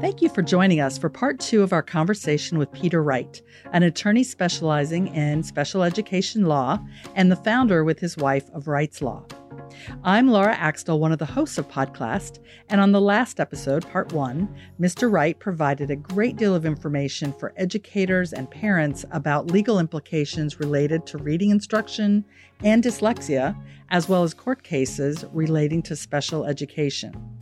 Thank you for joining us for part two of our conversation with Peter Wright, an attorney specializing in special education law and the founder with his wife of Wrightslaw. I'm Laura Axtell, one of the hosts of Podclass, and on the last episode, part one, Mr. Wright provided a great deal of information for educators and parents about legal implications related to reading instruction and dyslexia, as well as court cases relating to special education.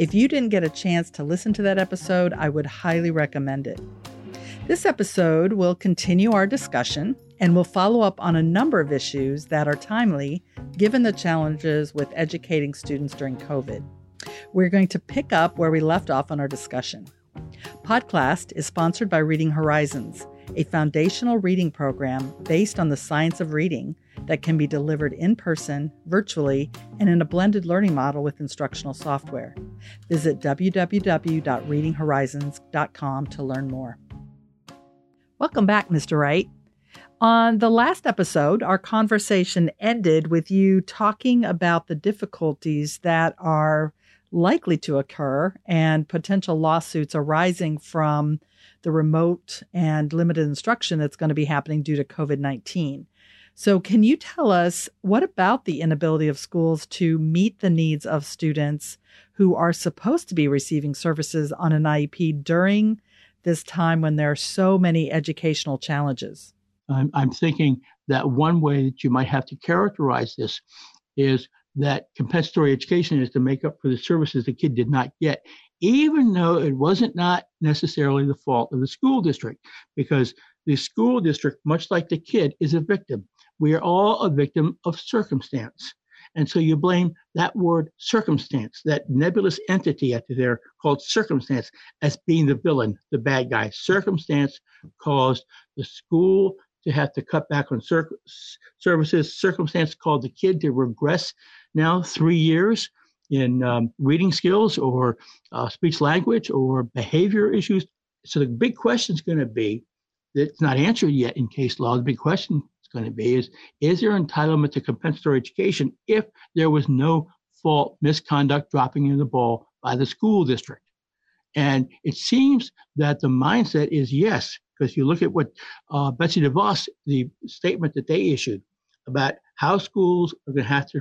If you didn't get a chance to listen to that episode, I would highly recommend it. This episode will continue our discussion and will follow up on a number of issues that are timely given the challenges with educating students during COVID. We're going to pick up where we left off on our discussion. Podclass is sponsored by Reading Horizons, a foundational reading program based on the science of reading that can be delivered in person, virtually, and in a blended learning model with instructional software. Visit www.readinghorizons.com to learn more. Welcome back, Mr. Wright. On the last episode, our conversation ended with you talking about the difficulties that are likely to occur and potential lawsuits arising from the remote and limited instruction that's going to be happening due to COVID 19. So, can you tell us what about the inability of schools to meet the needs of students who are supposed to be receiving services on an IEP during this time when there are so many educational challenges? I'm, I'm thinking that one way that you might have to characterize this is that compensatory education is to make up for the services the kid did not get, even though it wasn't not necessarily the fault of the school district, because the school district, much like the kid, is a victim. We are all a victim of circumstance. And so you blame that word circumstance, that nebulous entity out there called circumstance, as being the villain, the bad guy. Circumstance caused the school to have to cut back on cir- services. Circumstance caused the kid to regress now three years in um, reading skills or uh, speech language or behavior issues. So the big question is going to be that's not answered yet in case law. The big question going to be. Is is there entitlement to compensatory education if there was no fault misconduct dropping in the ball by the school district? And it seems that the mindset is yes because you look at what uh, Betsy DeVos the statement that they issued about how schools are going to have to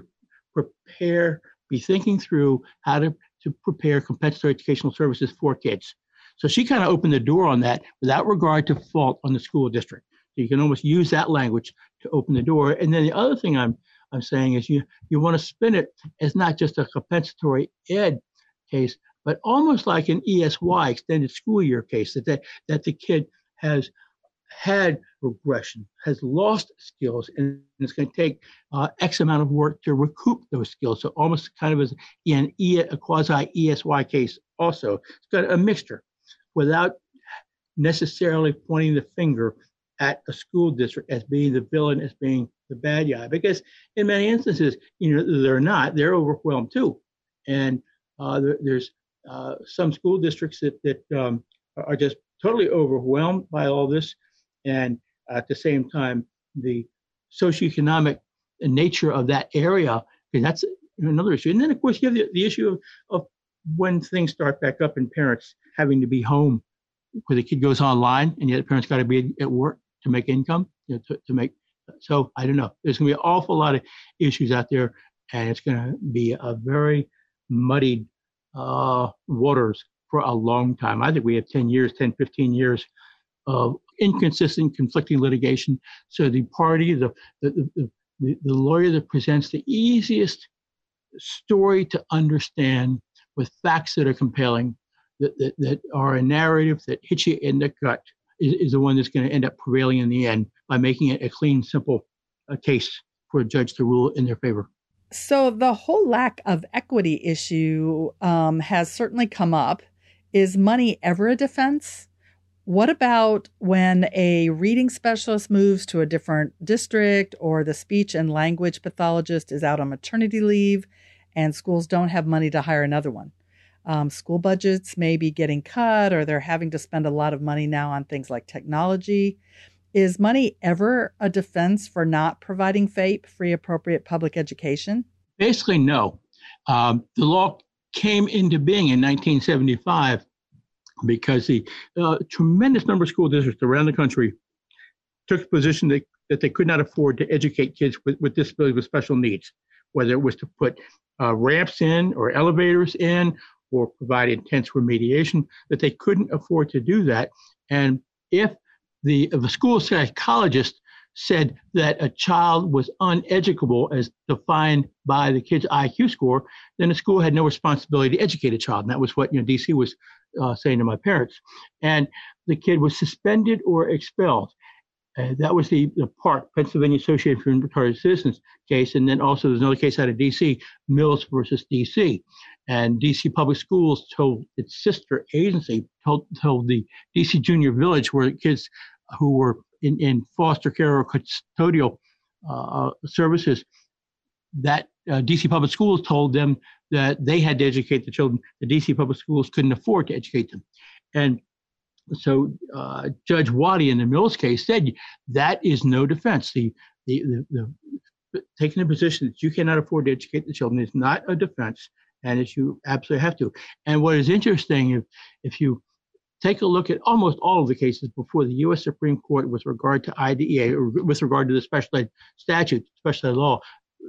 prepare be thinking through how to, to prepare compensatory educational services for kids. So she kind of opened the door on that without regard to fault on the school district you can almost use that language to open the door. And then the other thing I'm I'm saying is you you want to spin it as not just a compensatory ed case, but almost like an ESY extended school year case that that, that the kid has had regression, has lost skills, and it's going to take uh, X amount of work to recoup those skills. So almost kind of as an e, a quasi ESY case. Also, it's got a mixture without necessarily pointing the finger at a school district as being the villain, as being the bad guy, because in many instances, you know, they're not. They're overwhelmed too, and uh, there, there's uh, some school districts that that um, are just totally overwhelmed by all this, and at the same time, the socioeconomic nature of that area, and that's another issue. And then, of course, you have the, the issue of, of when things start back up and parents having to be home where the kid goes online and yet the parents got to be at work to make income, you know, to, to make. So I don't know. There's going to be an awful lot of issues out there, and it's going to be a very muddied uh, waters for a long time. I think we have 10 years, 10, 15 years of inconsistent, conflicting litigation. So the party, the, the, the, the, lawyer that presents the easiest story to understand with facts that are compelling, that, that, that are a narrative that hits you in the gut, is, is the one that's going to end up prevailing in the end by making it a clean, simple uh, case for a judge to rule in their favor. So the whole lack of equity issue um, has certainly come up. Is money ever a defense? What about when a reading specialist moves to a different district or the speech and language pathologist is out on maternity leave and schools don't have money to hire another one? Um, school budgets may be getting cut or they're having to spend a lot of money now on things like technology. Is money ever a defense for not providing FAPE, free appropriate public education? Basically, no. Um, the law came into being in 1975 because the uh, tremendous number of school districts around the country took the position that, that they could not afford to educate kids with, with disabilities with special needs, whether it was to put uh, ramps in or elevators in or provide intense remediation, that they couldn't afford to do that. And if the, if a school psychologist said that a child was uneducable as defined by the kid's IQ score, then the school had no responsibility to educate a child. And that was what you know DC was uh, saying to my parents. And the kid was suspended or expelled. Uh, that was the, the PARC, Pennsylvania Association for Retarded Citizens case. And then also there's another case out of DC, Mills versus DC. And DC Public Schools told its sister agency, told, told the DC Junior Village, where kids who were in, in foster care or custodial uh, services, that uh, DC Public Schools told them that they had to educate the children. The DC Public Schools couldn't afford to educate them. And so uh, Judge Waddy in the Mills case said that is no defense. The, the, the, the, taking the position that you cannot afford to educate the children is not a defense, and that you absolutely have to. And what is interesting, if if you take a look at almost all of the cases before the U.S. Supreme Court with regard to IDEA or with regard to the special ed statute, special ed law.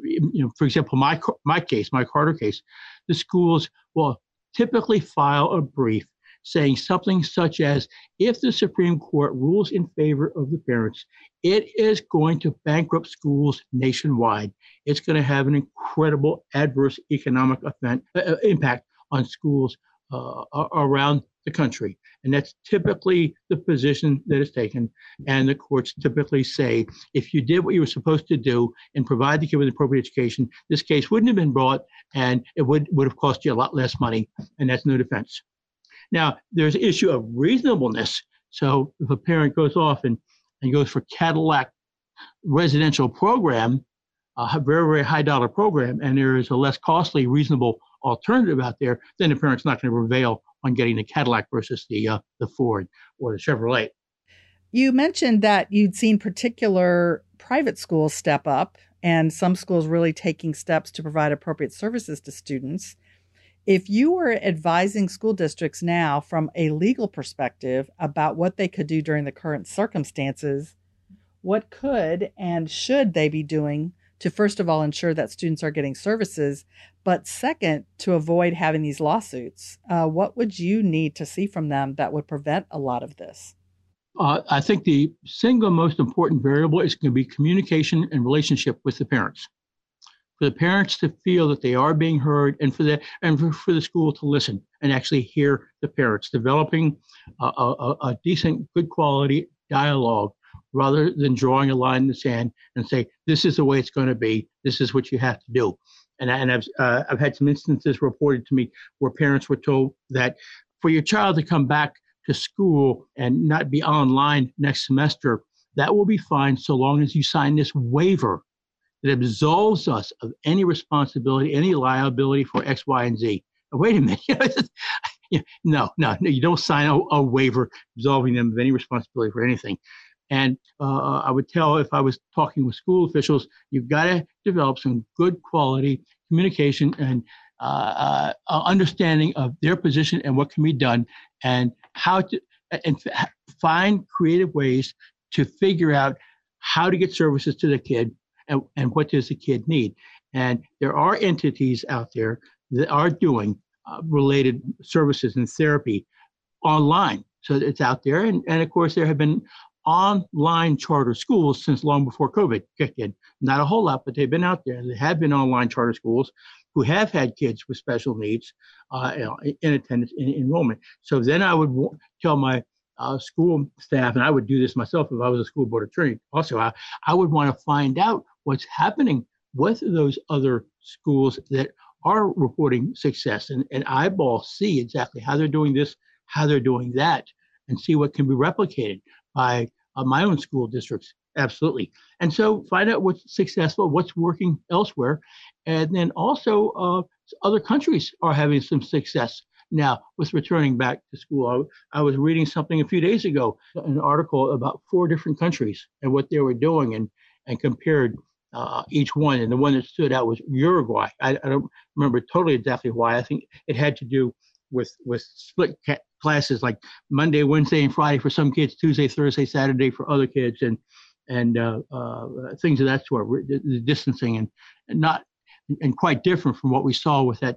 You know, for example, my my case, my Carter case, the schools will typically file a brief saying something such as if the Supreme Court rules in favor of the parents, it is going to bankrupt schools nationwide. It's going to have an incredible adverse economic event, uh, uh impact on schools uh, around the country. And that's typically the position that is taken. And the courts typically say if you did what you were supposed to do and provide the kid with appropriate education, this case wouldn't have been brought and it would, would have cost you a lot less money. And that's no defense. Now, there's an issue of reasonableness. So if a parent goes off and, and goes for Cadillac residential program, a very, very high dollar program, and there is a less costly, reasonable alternative out there, then the parent's not going to prevail on getting the Cadillac versus the uh, the Ford or the Chevrolet. You mentioned that you'd seen particular private schools step up and some schools really taking steps to provide appropriate services to students. If you were advising school districts now from a legal perspective about what they could do during the current circumstances, what could and should they be doing to first of all ensure that students are getting services, but second, to avoid having these lawsuits. Uh, what would you need to see from them that would prevent a lot of this? Uh, I think the single most important variable is going to be communication and relationship with the parents. For the parents to feel that they are being heard, and for the and for, for the school to listen and actually hear the parents, developing a, a, a decent, good quality dialogue rather than drawing a line in the sand and say, this is the way it's going to be. This is what you have to do. And, and I've, uh, I've had some instances reported to me where parents were told that for your child to come back to school and not be online next semester, that will be fine so long as you sign this waiver that absolves us of any responsibility, any liability for X, Y, and Z. Wait a minute. no, no, no, you don't sign a, a waiver absolving them of any responsibility for anything. And uh, I would tell if I was talking with school officials, you've got to develop some good quality communication and uh, uh, understanding of their position and what can be done, and how to and find creative ways to figure out how to get services to the kid and, and what does the kid need. And there are entities out there that are doing uh, related services and therapy online. So it's out there. And, and of course, there have been online charter schools since long before COVID kicked in. Not a whole lot, but they've been out there. There have been online charter schools who have had kids with special needs uh, in attendance in enrollment. So then I would w- tell my uh, school staff, and I would do this myself if I was a school board attorney. Also, I, I would want to find out what's happening with those other schools that are reporting success and, and eyeball see exactly how they're doing this, how they're doing that, and see what can be replicated by uh, my own school districts. Absolutely. And so find out what's successful, what's working elsewhere. And then also, uh, other countries are having some success now with returning back to school. I, I, was reading something a few days ago, an article about four different countries and what they were doing and, and compared uh, each one. And the one that stood out was Uruguay. I, I, don't remember totally exactly why. I think it had to do with with split classes like Monday, Wednesday, and Friday for some kids, Tuesday, Thursday, Saturday for other kids, and and uh, uh, things of that sort, the distancing, and, and not and quite different from what we saw with that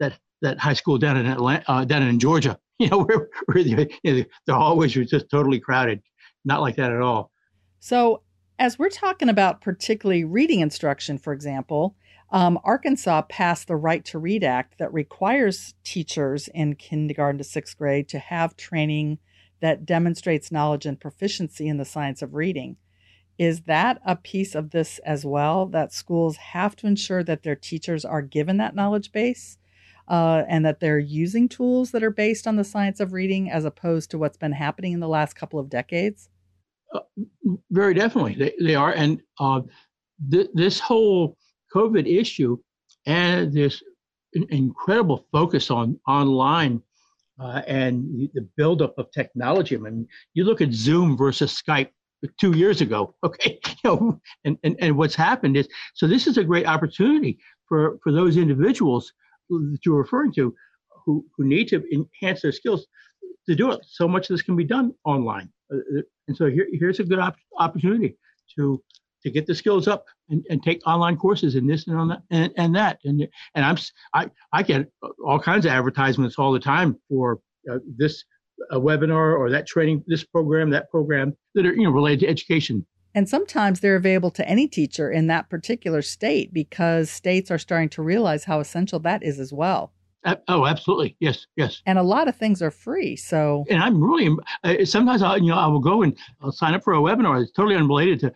that that high school down in Atlanta, uh, down in Georgia. You know, where, where the, you know, the hallways were just totally crowded. Not like that at all. So, as we're talking about particularly reading instruction, for example, um, Arkansas passed the Right to Read Act that requires teachers in kindergarten to sixth grade to have training that demonstrates knowledge and proficiency in the science of reading. Is that a piece of this as well? That schools have to ensure that their teachers are given that knowledge base uh, and that they're using tools that are based on the science of reading as opposed to what's been happening in the last couple of decades? Very definitely, they, they are. And uh, th- this whole COVID issue and this incredible focus on online uh, and the buildup of technology. I mean, you look at Zoom versus Skype two years ago, okay, you know, and, and, and what's happened is so this is a great opportunity for, for those individuals that you're referring to who, who need to enhance their skills to do it. So much of this can be done online. Uh and so here, here's a good op- opportunity to to get the skills up and, and take online courses in this and on that and, and that and and I'm I I get all kinds of advertisements all the time for uh, this a webinar or that training this program that program that are you know related to education and sometimes they're available to any teacher in that particular state because states are starting to realize how essential that is as well. Oh, absolutely. Yes, yes. And a lot of things are free. So, and I'm really uh, sometimes I, you know, I will go and I'll sign up for a webinar. It's totally unrelated to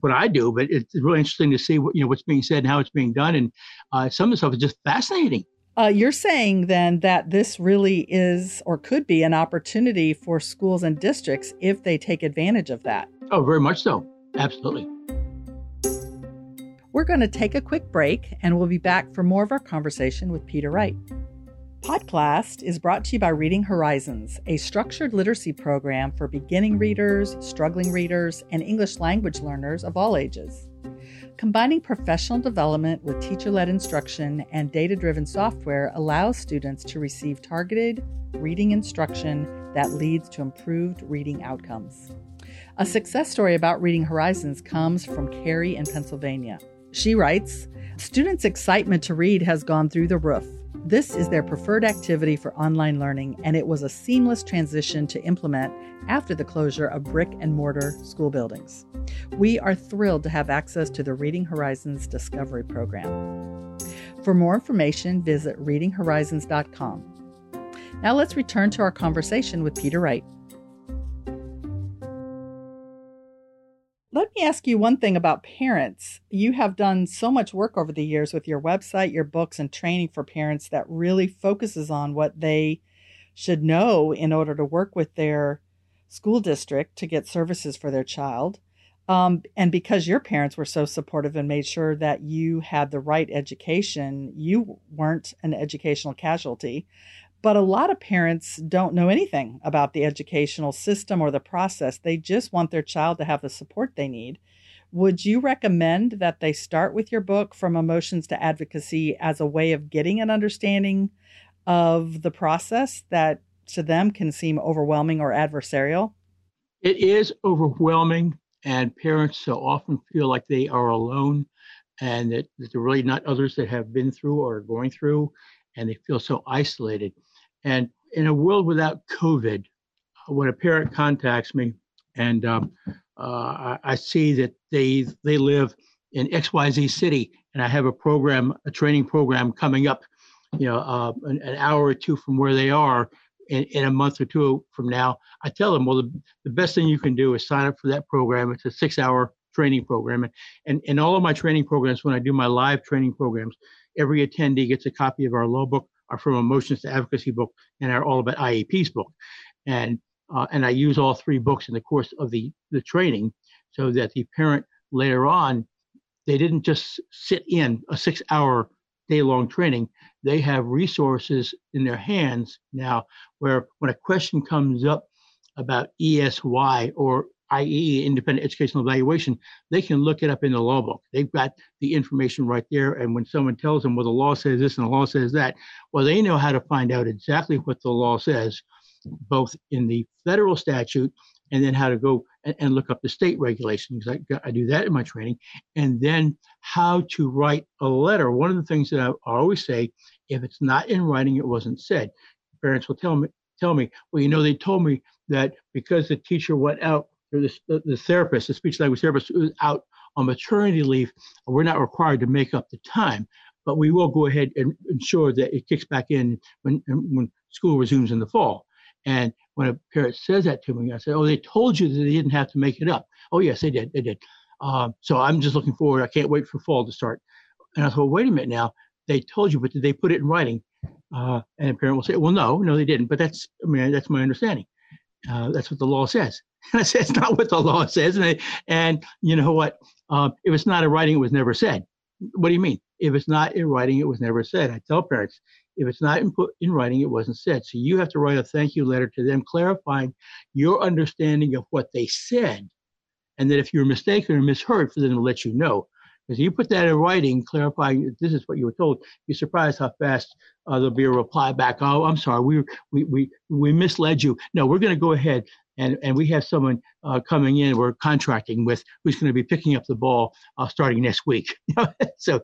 what I do, but it's really interesting to see what you know what's being said and how it's being done. And uh, some of the stuff is just fascinating. Uh, you're saying then that this really is or could be an opportunity for schools and districts if they take advantage of that. Oh, very much so. Absolutely. We're going to take a quick break and we'll be back for more of our conversation with Peter Wright. Podclass is brought to you by Reading Horizons, a structured literacy program for beginning readers, struggling readers, and English language learners of all ages. Combining professional development with teacher led instruction and data driven software allows students to receive targeted reading instruction that leads to improved reading outcomes. A success story about Reading Horizons comes from Carrie in Pennsylvania. She writes Students' excitement to read has gone through the roof. This is their preferred activity for online learning, and it was a seamless transition to implement after the closure of brick and mortar school buildings. We are thrilled to have access to the Reading Horizons Discovery Program. For more information, visit readinghorizons.com. Now let's return to our conversation with Peter Wright. Let me ask you one thing about parents. You have done so much work over the years with your website, your books, and training for parents that really focuses on what they should know in order to work with their school district to get services for their child. Um, and because your parents were so supportive and made sure that you had the right education, you weren't an educational casualty. But a lot of parents don't know anything about the educational system or the process. They just want their child to have the support they need. Would you recommend that they start with your book, From Emotions to Advocacy, as a way of getting an understanding of the process that to them can seem overwhelming or adversarial? It is overwhelming, and parents so often feel like they are alone and that, that there are really not others that have been through or are going through, and they feel so isolated. And in a world without COVID, when a parent contacts me and um, uh, I see that they they live in XYZ city and I have a program, a training program coming up, you know, uh, an, an, hour or two from where they are in, in, a month or two from now, I tell them, well, the, the best thing you can do is sign up for that program. It's a six hour training program. And, and, and all of my training programs, when I do my live training programs, every attendee gets a copy of our law book our From Emotions to Advocacy book and our All About IEPs book. And uh, and I use all three books in the course of the, the training so that the parent later on, they didn't just sit in a six hour day long training. They have resources in their hands now where when a question comes up about ESY or IE, Independent Educational Evaluation, they can look it up in the law book. They've got the information right there. And when someone tells them, well, the law says this and the law says that, well, they know how to find out exactly what the law says, both in the federal statute and then how to go and, and look up the state regulations. I, I, do that in my training. And then how to write a letter. One of the things that I, I always say, if it's not in writing, it wasn't said. Parents will tell me, tell me, well, you know, they told me that because the teacher went out, the, the therapist, the speech language therapist, was out on maternity leave, we're not required to make up the time, but we will go ahead and ensure that it kicks back in when when school resumes in the fall. And when a parent says that to me, I say, "Oh, they told you that they didn't have to make it up." Oh, yes, they did. They did. Um, so I'm just looking forward. I can't wait for fall to start. And I thought, wait a minute now. They told you, but did they put it in writing? Uh, and a parent will say, well, no, no, they didn't. But that's, I mean, that's my understanding. Uh, that's what the law says. And I said, it's not what the law says. And, I, and you know what? Um, if it's not in writing, it was never said. What do you mean? If it's not in writing, it was never said. I tell parents, if it's not in, put in writing, it wasn't said. So you have to write a thank you letter to them clarifying your understanding of what they said. And that if you're mistaken or misheard, for them to let you know. Because you put that in writing, clarifying this is what you were told, you're surprised how fast uh, there'll be a reply back. Oh, I'm sorry, we we we we misled you. No, we're going to go ahead and and we have someone uh, coming in. We're contracting with who's going to be picking up the ball uh, starting next week. so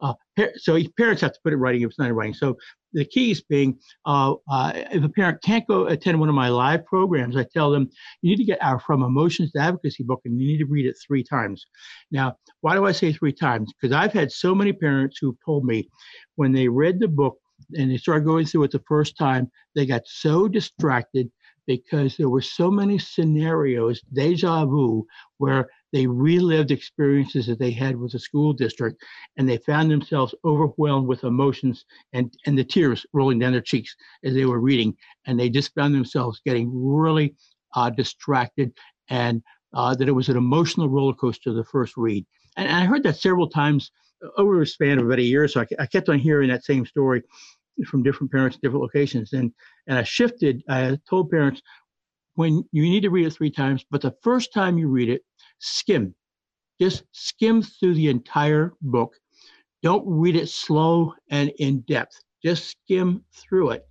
uh, so parents have to put it in writing if it's not in writing. So the keys being, uh, uh, if a parent can't go attend one of my live programs, I tell them you need to get our From Emotions to Advocacy book and you need to read it three times. Now, why do I say three times? Because I've had so many parents who told me when they read the book and they started going through it the first time, they got so distracted because there were so many scenarios, deja vu, where they relived experiences that they had with the school district and they found themselves overwhelmed with emotions and, and the tears rolling down their cheeks as they were reading. And they just found themselves getting really uh, distracted and uh, that it was an emotional roller coaster the first read. And, and I heard that several times over a span of about a year. So I, I kept on hearing that same story from different parents, different locations. And and I shifted. I told parents when you need to read it three times, but the first time you read it, skim. Just skim through the entire book. Don't read it slow and in depth. Just skim through it.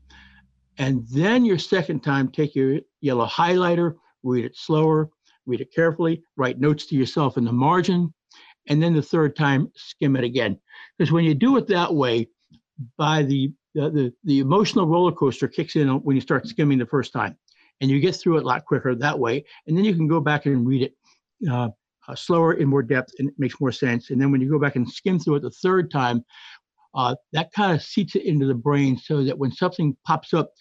And then your second time, take your yellow highlighter, read it slower, read it carefully, write notes to yourself in the margin. And then the third time, skim it again. Because when you do it that way, by the the, the, the emotional roller coaster kicks in when you start skimming the first time and you get through it a lot quicker that way and then you can go back and read it uh, uh, slower in more depth and it makes more sense and then when you go back and skim through it the third time uh, that kind of seats it into the brain so that when something pops up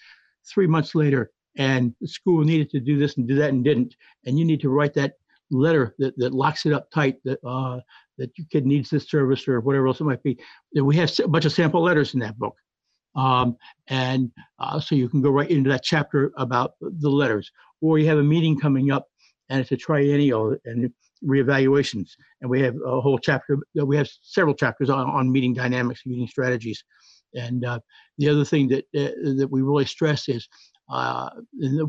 three months later and the school needed to do this and do that and didn't and you need to write that letter that, that locks it up tight that uh, that your kid needs this service or whatever else it might be. We have a bunch of sample letters in that book. Um, and uh, so you can go right into that chapter about the letters. Or you have a meeting coming up and it's a triennial and reevaluations. And we have a whole chapter, we have several chapters on, on meeting dynamics, meeting strategies. And uh, the other thing that, uh, that we really stress is uh,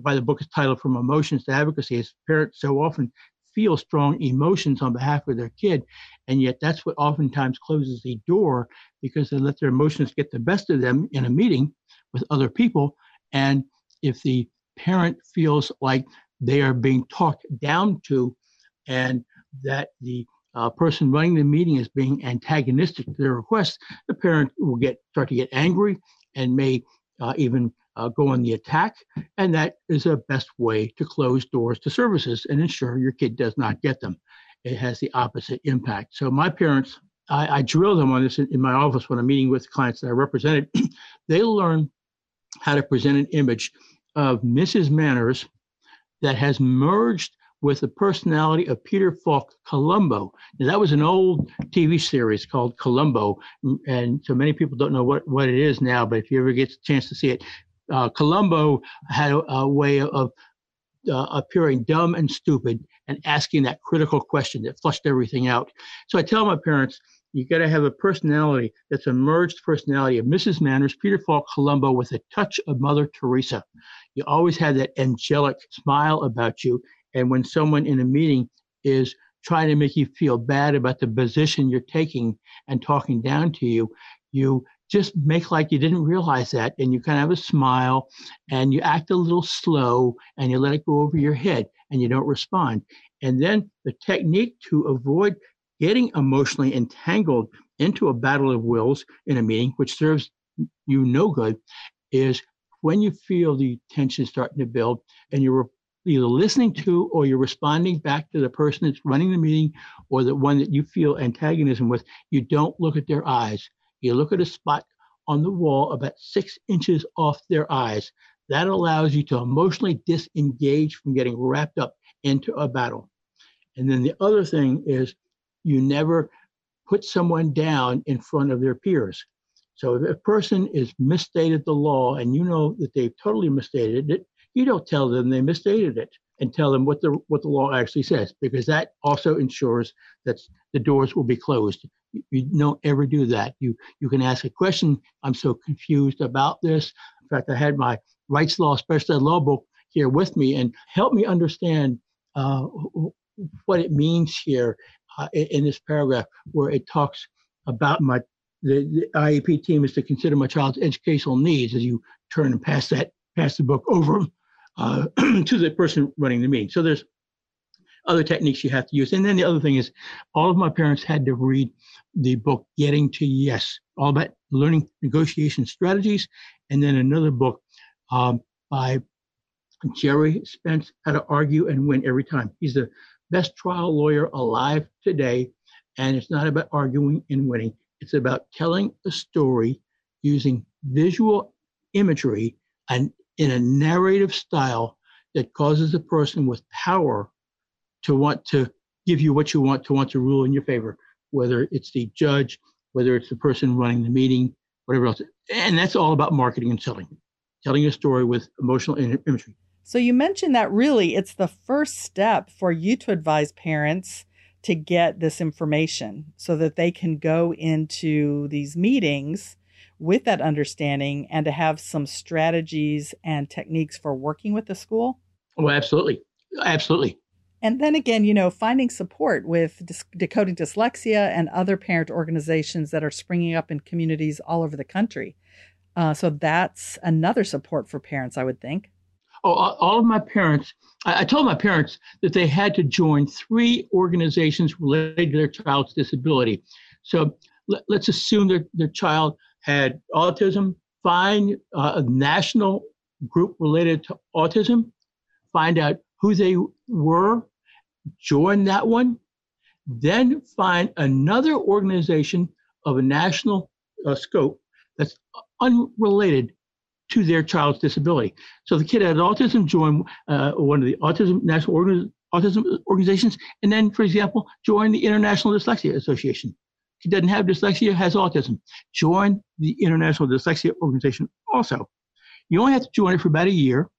why the book is titled From Emotions to Advocacy is parents so often feel strong emotions on behalf of their kid. And yet that's what oftentimes closes the door because they let their emotions get the best of them in a meeting with other people. And if the parent feels like they are being talked down to and that the uh, person running the meeting is being antagonistic to their request, the parent will get start to get angry and may uh, even uh, go on the attack. And that is a best way to close doors to services and ensure your kid does not get them. It has the opposite impact. So my parents, I, I drill them on this in, in my office when I'm meeting with clients that I represented. they learn how to present an image of Mrs. Manners that has merged with the personality of Peter Falk Columbo. Now, that was an old TV series called Columbo, and so many people don't know what, what it is now, but if you ever get a chance to see it, uh, Columbo had a, a way of uh, appearing dumb and stupid and asking that critical question that flushed everything out. So I tell my parents, you got to have a personality that's a merged personality of Mrs. Manners, Peter Falk, Columbo, with a touch of Mother Teresa. You always have that angelic smile about you, And when someone in a meeting is trying to make you feel bad about the position you're taking and talking down to you, you just make like you didn't realize that and you kind of have a smile and you act a little slow and you let it go over your head and you don't respond. And then the technique to avoid getting emotionally entangled into a battle of wills in a meeting, which serves you no good, is when you feel the tension starting to build and you're either listening to or you're responding back to the person that's running the meeting or the one that you feel antagonism with, you don't look at their eyes. You look at a spot on the wall about six inches off their eyes. That allows you to emotionally disengage from getting wrapped up into a battle. And then the other thing is you never put someone down in front of their peers. So if a person is misstated the law and you know that they've totally misstated it, you don't tell them they misstated it and tell them what the what the law actually says because that also ensures that the doors will be closed. You, don't ever do that. You you can ask a question. I'm so confused about this. In fact, I had my Wrightslaw special ed law book here with me and help me understand uh, what it means here uh, in this paragraph where it talks about my the, the, IEP team is to consider my child's educational needs as you turn and pass that pass the book over uh, to the person running the meeting. So there's other techniques you have to use. And then the other thing is all of my parents had to read the book Getting to Yes, all about learning negotiation strategies. And then another book um, by Gerry Spence, How to Argue and Win Every Time. He's the best trial lawyer alive today. And it's not about arguing and winning. It's about telling a story using visual imagery and in a narrative style that causes a person with power to want to give you what you want to want to rule in your favor, whether it's the judge, whether it's the person running the meeting, whatever else. And that's all about marketing and selling, telling a story with emotional imagery. So you mentioned that really it's the first step for you to advise parents to get this information so that they can go into these meetings with that understanding and to have some strategies and techniques for working with the school? Oh, absolutely. Absolutely. And then again, you know, finding support with Decoding Dyslexia and other parent organizations that are springing up in communities all over the country. Uh, so that's another support for parents, I would think. Oh, all of my parents, I told my parents that they had to join three organizations related to their child's disability. So let, us assume that their child had autism, find uh, a national group related to autism, find out who they were, join that one, then find another organization of a national uh, scope that's unrelated to their child's disability. So the kid had autism, join uh, one of the autism national autism organizations, and then, for example, join the International Dyslexia Association he doesn't have dyslexia, has autism. Join the International Dyslexia Organization also. You only have to join it for about a year.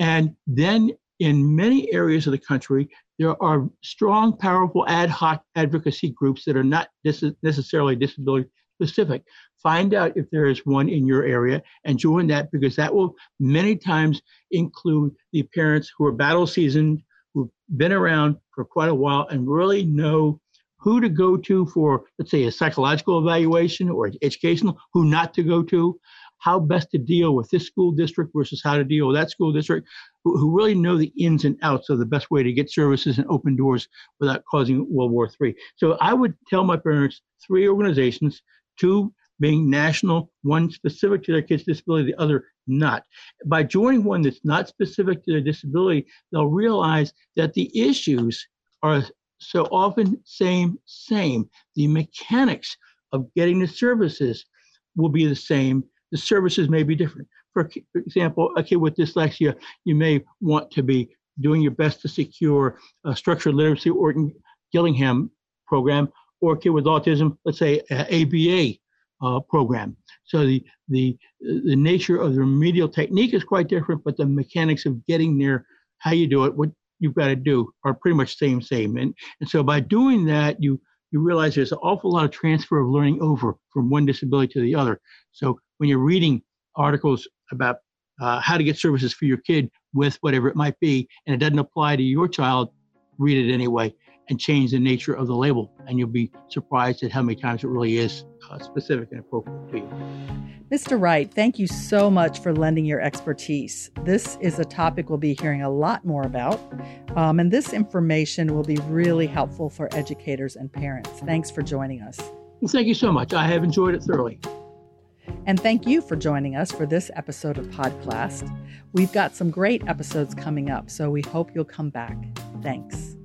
And then in many areas of the country, there are strong, powerful ad hoc advocacy groups that are not dis- necessarily disability specific. Find out if there is one in your area and join that because that will many times include the parents who are battle seasoned, who've been around for quite a while and really know who to go to for, let's say, a psychological evaluation or educational, who not to go to, how best to deal with this school district versus how to deal with that school district, who, who really know the ins and outs of the best way to get services and open doors without causing World War III. So I would tell my parents three organizations, two being national, one specific to their kid's disability, the other not. By joining one that's not specific to their disability, they'll realize that the issues are so often same, same. The mechanics of getting the services will be the same. The services may be different. For example, a kid with dyslexia, you may want to be doing your best to secure a structured literacy or Gillingham program, or a kid with autism, let's say ABA uh, program. So the, the, the nature of the remedial technique is quite different, but the mechanics of getting there, how you do it, what you've got to do are pretty much same same and and so by doing that you you realize there's an awful lot of transfer of learning over from one disability to the other so when you're reading articles about uh, how to get services for your kid with whatever it might be, and it doesn't apply to your child, read it anyway and change the nature of the label. And you'll be surprised at how many times it really is uh, specific and appropriate to you. Mr. Wright, thank you so much for lending your expertise. This is a topic we'll be hearing a lot more about, um, and this information will be really helpful for educators and parents. Thanks for joining us. Well, thank you so much. I have enjoyed it thoroughly. And thank you for joining us for this episode of Podclass. We've got some great episodes coming up, so we hope you'll come back. Thanks.